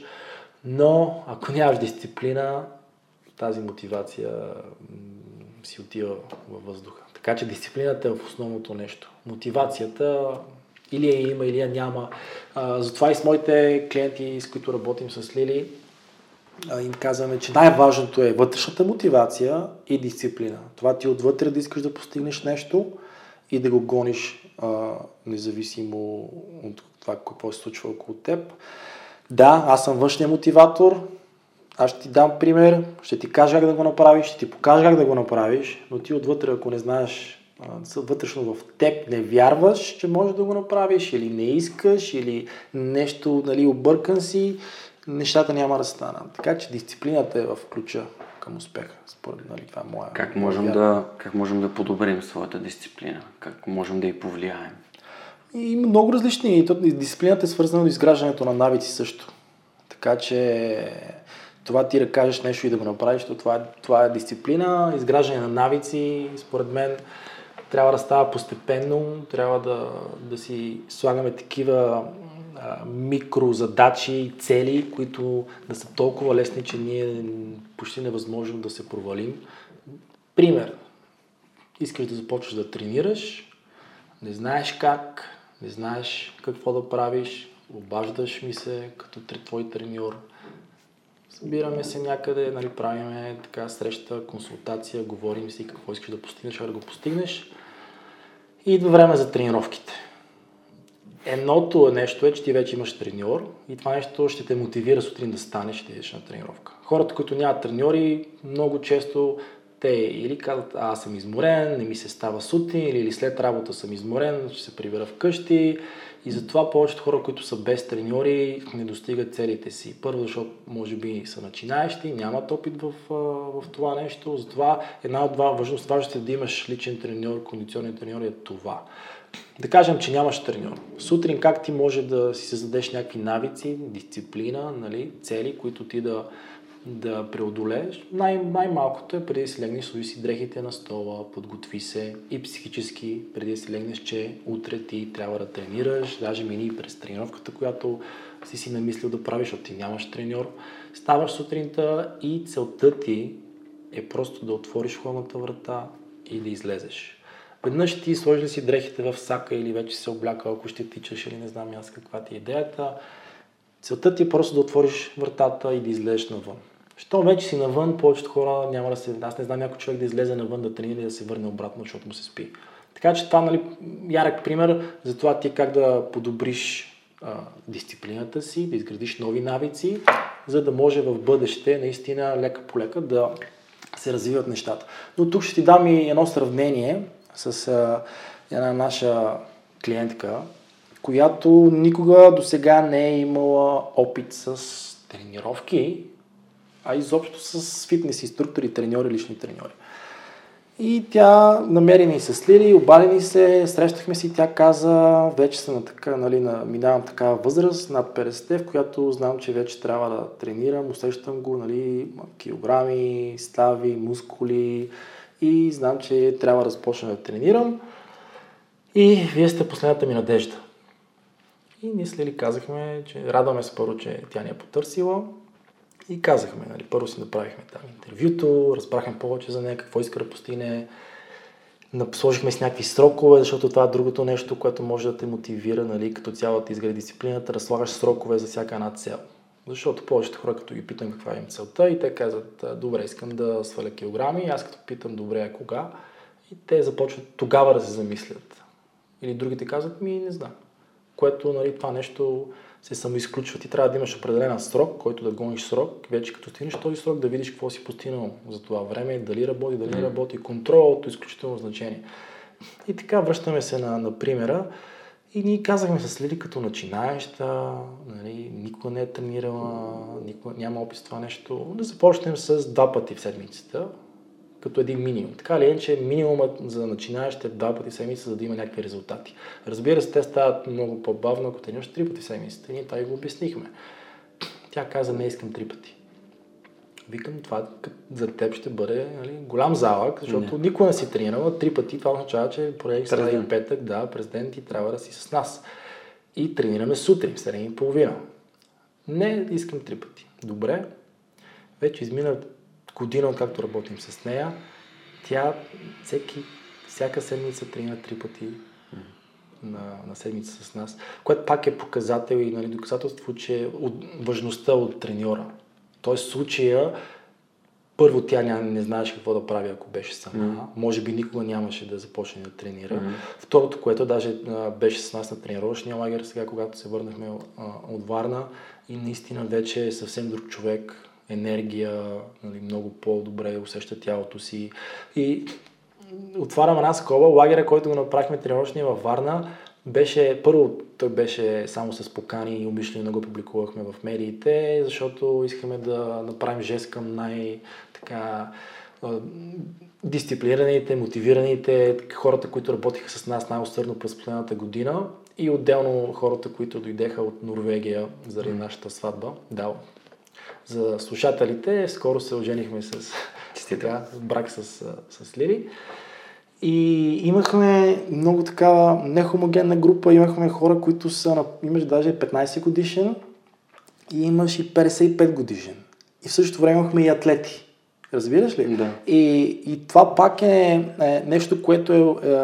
Но ако нямаш дисциплина, тази мотивация си отива във въздуха. Така че дисциплината е в основното нещо. Мотивацията или я има, или я няма. Затова и с моите клиенти, с които работим с Лили, им казваме, че най-важното е вътрешната мотивация и дисциплина. Това ти отвътре да искаш да постигнеш нещо и да го гониш а, независимо от това какво се случва около теб. Да, аз съм външния мотиватор, аз ще ти дам пример, ще ти кажа как да го направиш, ще ти покажа как да го направиш, но ти отвътре, ако не знаеш вътрешно в теб не вярваш, че можеш да го направиш или не искаш, или нещо, нали, объркан си, нещата няма да станат. Така че дисциплината е в ключа към успеха, според нали, това е моя. Как можем, да, как можем да подобрим своята дисциплина? Как можем да й повлияем? И много различни. И дисциплината е свързана до изграждането на навици също. Така че това ти да кажеш нещо и да го направиш, то това, е, това е дисциплина, изграждане на навици, според мен трябва да става постепенно, трябва да, да си слагаме такива микрозадачи и цели, които да са толкова лесни, че ние почти невъзможно да се провалим. Пример. Искаш да започнеш да тренираш, не знаеш как, не знаеш какво да правиш, обаждаш ми се като твой треньор, събираме се някъде, нали, правиме така среща, консултация, говорим си какво искаш да постигнеш, как да го постигнеш. И идва време за тренировките. Едното нещо е, че ти вече имаш треньор и това нещо ще те мотивира сутрин да станеш и да идеш на тренировка. Хората, които нямат треньори, много често те или казват, аз съм изморен, не ми се става сутрин, или след работа съм изморен, ще се прибера вкъщи. И затова повечето хора, които са без треньори, не достигат целите си. Първо, защото може би са начинаещи, нямат опит в, в това нещо. Затова една от два важност, важното е да имаш личен треньор, кондиционен треньор е това. Да кажем, че нямаш треньор. Сутрин как ти може да си създадеш някакви навици, дисциплина, нали, цели, които ти да, да преодолееш, най- най-малкото е преди да си легнеш, сложи си дрехите на стола, подготви се и психически, преди да си легнеш, че утре ти трябва да тренираш, даже мини през тренировката, която си си намислил да правиш, защото ти нямаш треньор. Ставаш сутринта и целта ти е просто да отвориш хладната врата и да излезеш. Веднъж ти сложи си дрехите в сака или вече се облякал, ако ще тичаш или не знам аз каква ти е идеята. Целта ти е просто да отвориш вратата и да излезеш навън. Що вече си навън, повечето хора няма да се... Аз не знам някой човек да излезе навън да тренира и да се върне обратно, защото му се спи. Така че това, нали, ярък пример за това ти как да подобриш а, дисциплината си, да изградиш нови навици, за да може в бъдеще наистина лека по лека да се развиват нещата. Но тук ще ти дам и едно сравнение с а, една наша клиентка, която никога до сега не е имала опит с тренировки, а изобщо с фитнес инструктори, треньори, лични треньори. И тя намери ни се с Лили, обади ни се, срещахме си, тя каза, вече съм на така, нали, на, минавам такава възраст, над 50, в която знам, че вече трябва да тренирам, усещам го, нали, килограми, стави, мускули и знам, че трябва да започна да тренирам. И вие сте последната ми надежда. И ние с Лили казахме, че радваме се първо, че тя ни е потърсила. И казахме, нали, първо си направихме там интервюто, разбрахме повече за нея, какво иска да постигне. Сложихме с някакви срокове, защото това е другото нещо, което може да те мотивира, нали, като цяло да изгради дисциплината, да срокове за всяка една цел. Защото повечето хора, като ги питам каква им целта, и те казват, добре, искам да сваля килограми, аз като питам, добре, а кога? И те започват тогава да се замислят. Или другите казват, ми не знам. Което, нали, това нещо се самоизключва. Ти трябва да имаш определен срок, който да гониш срок. Вече като стигнеш този срок, да видиш какво си постигнал за това време, дали работи, дали не работи. Контролът е изключително значение. И така връщаме се на, на примера. И ние казахме с Лили като начинаеща, нали, никога не е тренирала, никога няма опис това нещо, да започнем с два пъти в седмицата, като един минимум. Така ли е, че минимумът за начинаещите два пъти в седмица, за да има някакви резултати. Разбира се, те стават много по-бавно, ако тренираш три пъти в седмицата. Ние това и го обяснихме. Тя каза, не искам три пъти. Викам, това за теб ще бъде нали, голям залък, защото не. никога не си тренирала. Три пъти това означава, че поне среда и петък, да, през ден ти трябва да си с нас. И тренираме сутрин, в 7.30. Не, искам три пъти. Добре. Вече измина година, откакто работим с нея, тя всеки, всяка седмица тренира три пъти на, на седмица с нас, което пак е показател и нали, доказателство, че от, важността от треньора. Тоест случая, първо тя ня, не знаеше какво да прави, ако беше сама. Mm-hmm. Може би никога нямаше да започне да тренира. Mm-hmm. Второто, което даже а, беше с нас на тренировъчния лагер, сега когато се върнахме а, от Варна и наистина вече е съвсем друг човек, енергия, нали, много по-добре усеща тялото си. И отварям една скоба, лагера, който го направихме тренировъчния във Варна, беше, първо той беше само с покани и умишлено го публикувахме в медиите, защото искаме да направим жест към най- така дисциплинираните, мотивираните, хората, които работиха с нас най-усърдно през последната година и отделно хората, които дойдеха от Норвегия заради нашата сватба. Да, за слушателите. Скоро се оженихме с, така, брак с, с Лили. И имахме много такава нехомогенна група, имахме хора, които са, имаш даже 15 годишен и имаш и 55 годишен. И в същото време имахме и атлети. Разбираш ли? Да. И, и това пак е, е нещо, което е, е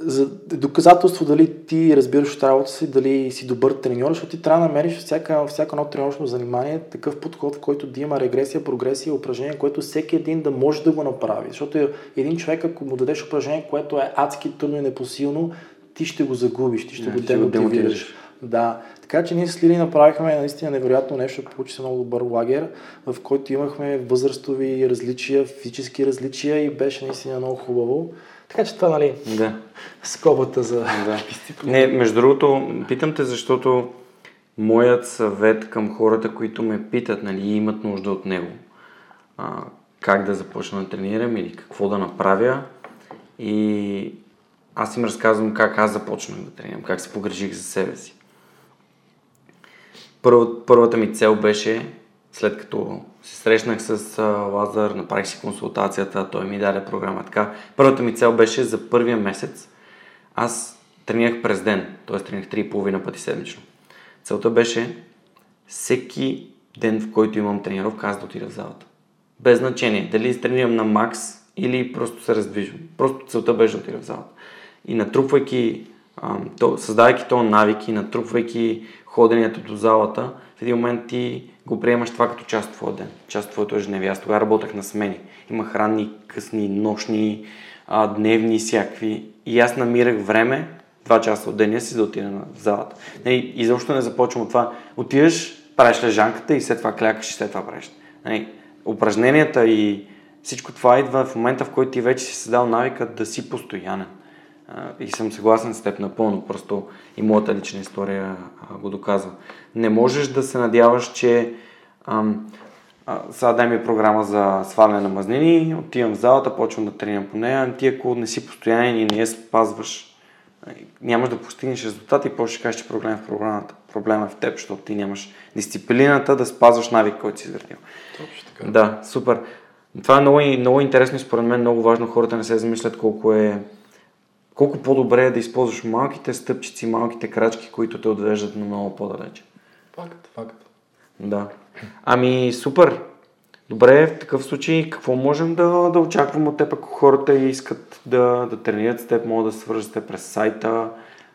за доказателство дали ти разбираш от работа си, дали си добър треньор, защото ти трябва да намериш всяка, всяко едно тренировъчно занимание такъв подход, в който да има регресия, прогресия, упражнение, което всеки един да може да го направи. Защото един човек, ако му дадеш упражнение, което е адски трудно и непосилно, ти ще го загубиш, ти ще Не, го демотивираш. Да, така че ние с Лили направихме наистина невероятно нещо, получи се много добър лагер, в който имахме възрастови различия, физически различия и беше наистина много хубаво. Така че това, нали, да. скобата за да. Не, между другото, питам те, защото моят съвет към хората, които ме питат, нали, имат нужда от него, а, как да започна да тренирам или какво да направя. И аз им разказвам как аз започнах да тренирам, как се погрежих за себе си. Първ, първата ми цел беше, след като се срещнах с Лазар, направих си консултацията, той ми даде програма. Така, първата ми цел беше за първия месец. Аз тренирах през ден, т.е. тренирах 3,5 пъти седмично. Целта беше всеки ден, в който имам тренировка, аз да отида в залата. Без значение, дали тренирам на макс или просто се раздвижвам. Просто целта беше да отида в залата. И натрупвайки, създавайки този навик и натрупвайки ходенето до залата, в един момент ти го приемаш това като част от твоя ден, част от твоето ежедневие. Аз тогава работех на смени. Имах ранни, късни, нощни, а, дневни, всякакви. И аз намирах време, два часа от деня си да отида на залата. Нали, и защо не започвам от това. Отиваш, правиш лежанката и след това клякаш и след това правиш. Нали, упражненията и всичко това идва в момента, в който ти вече си създал навика да си постоянен. И съм съгласен с теб напълно, просто и моята лична история го доказва. Не можеш да се надяваш, че ам, а, сега дай ми програма за сваляне на мазнини, отивам в залата, почвам да тренирам по нея. Ти ако не си постоянен и не я спазваш, нямаш да постигнеш резултат и после ще кажеш, че проблем е в програмата. Проблема е в теб, защото ти нямаш дисциплината да спазваш навик, който си изградил. Точно така. Да, супер. Това е много, много интересно и според мен много важно хората не се замислят колко е колко по-добре е да използваш малките стъпчици, малките крачки, които те отвеждат на много по-далече. Факт, факт. Да. Ами, супер. Добре, в такъв случай какво можем да, да очакваме от теб, ако хората искат да, да тренират с теб, могат да свържат с теб през сайта,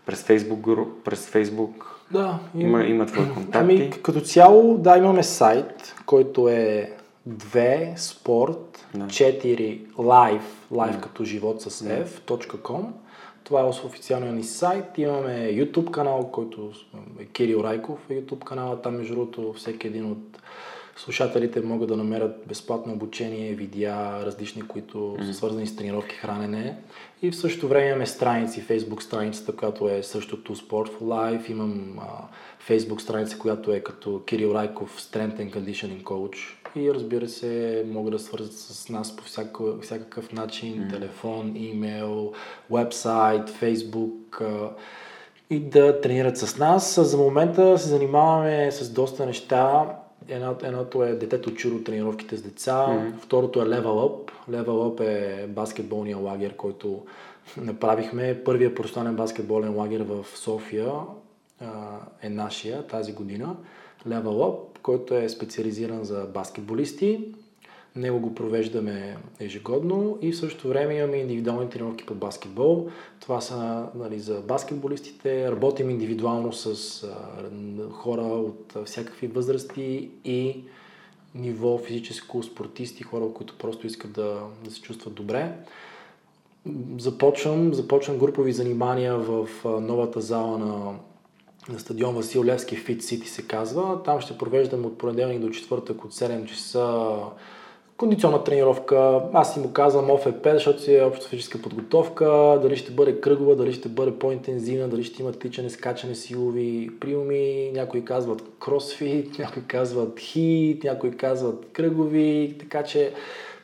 през Facebook, през Facebook. Да, Има, има твои контакти. Ами, като цяло, да, имаме сайт, който е 2 спорт, Да. 4 live, live като живот с f.com. Това е официалният ни сайт. Имаме YouTube канал, който е Кирил Райков е YouTube канала. Там, между другото, всеки един от слушателите могат да намерят безплатно обучение, видеа, различни, които са свързани с тренировки, хранене. И в същото време имаме страници, Facebook страницата, която е същото Sport for Life. Имам а, Facebook страница, която е като Кирил Райков Strength and Conditioning Coach. И разбира се, могат да свързват с нас по всяко, всякакъв начин, mm. телефон, имейл, вебсайт, а, и да тренират с нас. За момента се занимаваме с доста неща. Една, едното е детето чудо тренировките с деца, mm-hmm. второто е Level Up. Level Up е баскетболния лагер, който (laughs) направихме. Първия професионален баскетболен лагер в София а, е нашия тази година. Level Up, който е специализиран за баскетболисти. Него го провеждаме ежегодно и в същото време имаме индивидуални тренировки по баскетбол. Това са нали, за баскетболистите. Работим индивидуално с а, хора от всякакви възрасти и ниво физическо, спортисти, хора, които просто искат да, да се чувстват добре. Започвам, започвам групови занимания в новата зала на на стадион Васил Левски Fit City се казва. Там ще провеждам от понеделник до четвъртък от 7 часа кондиционна тренировка. Аз си му казвам ОФП, защото си е общо физическа подготовка. Дали ще бъде кръгова, дали ще бъде по-интензивна, дали ще има тичане, скачане, силови приеми. Някои казват кросфит, (laughs) някои казват хит, някои казват кръгови. Така че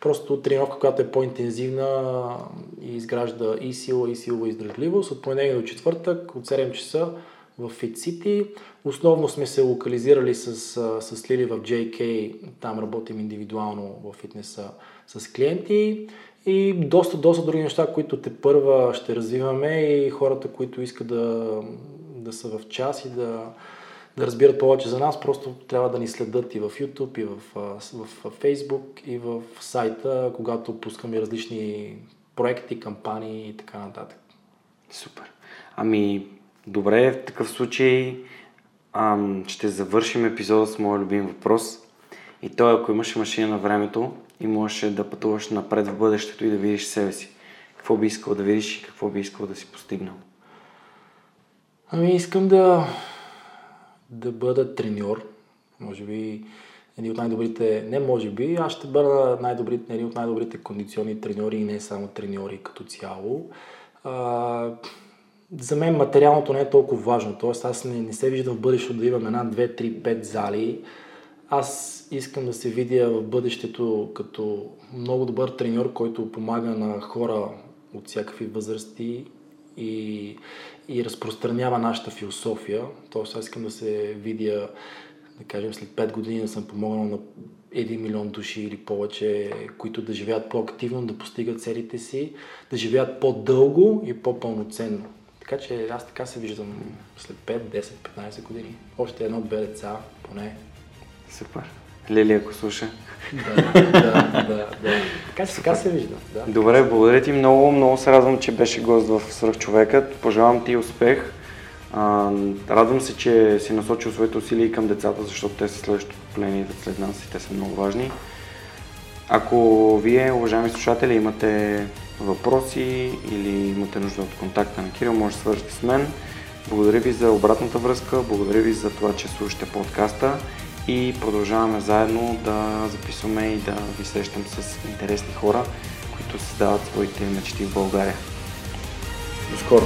просто тренировка, която е по-интензивна и изгражда и сила, и силова издръжливост. От понеделник до четвъртък, от 7 часа в Fit City. Основно сме се локализирали с, с Лили в JK, там работим индивидуално в фитнеса с клиенти и доста, доста други неща, които те първа ще развиваме и хората, които искат да, да са в час и да, да разбират повече за нас, просто трябва да ни следят и в YouTube, и в, в, в Facebook, и в сайта, когато пускаме различни проекти, кампании и така нататък. Супер. Ами, Добре, в такъв случай ам, ще завършим епизода с моя любим въпрос. И то е, ако имаш машина на времето и можеш да пътуваш напред в бъдещето и да видиш себе си, какво би искал да видиш и какво би искал да си постигнал? Ами искам да, да бъда треньор. Може би един от най-добрите, не може би, аз ще бъда най-добрите, един от най-добрите кондиционни треньори и не само треньори като цяло. А, за мен материалното не е толкова важно. Тоест аз не, не се виждам в бъдещето да имам една, две, три, пет зали. Аз искам да се видя в бъдещето като много добър треньор, който помага на хора от всякакви възрасти и, и разпространява нашата философия. Тоест аз искам да се видя, да кажем, след 5 години да съм помогнал на 1 милион души или повече, които да живеят по-активно, да постигат целите си, да живеят по-дълго и по-пълноценно. Така че аз така се виждам след 5, 10, 15 години. Още едно-две деца, поне. Супер. Лили, ако слуша. Да, да, да, да. Така че така се виждам. Да. Добре, благодаря ти много. Много се радвам, че беше гост в Свръхчовекът. Пожелавам ти успех. А, радвам се, че си насочил своите усилия и към децата, защото те са следващото поколение след нас и те са много важни. Ако вие, уважаеми слушатели, имате въпроси или имате нужда от контакта на Кирил, може да свържете с мен. Благодаря ви за обратната връзка, благодаря ви за това, че слушате подкаста и продължаваме заедно да записваме и да ви срещам с интересни хора, които създават своите мечти в България. До скоро!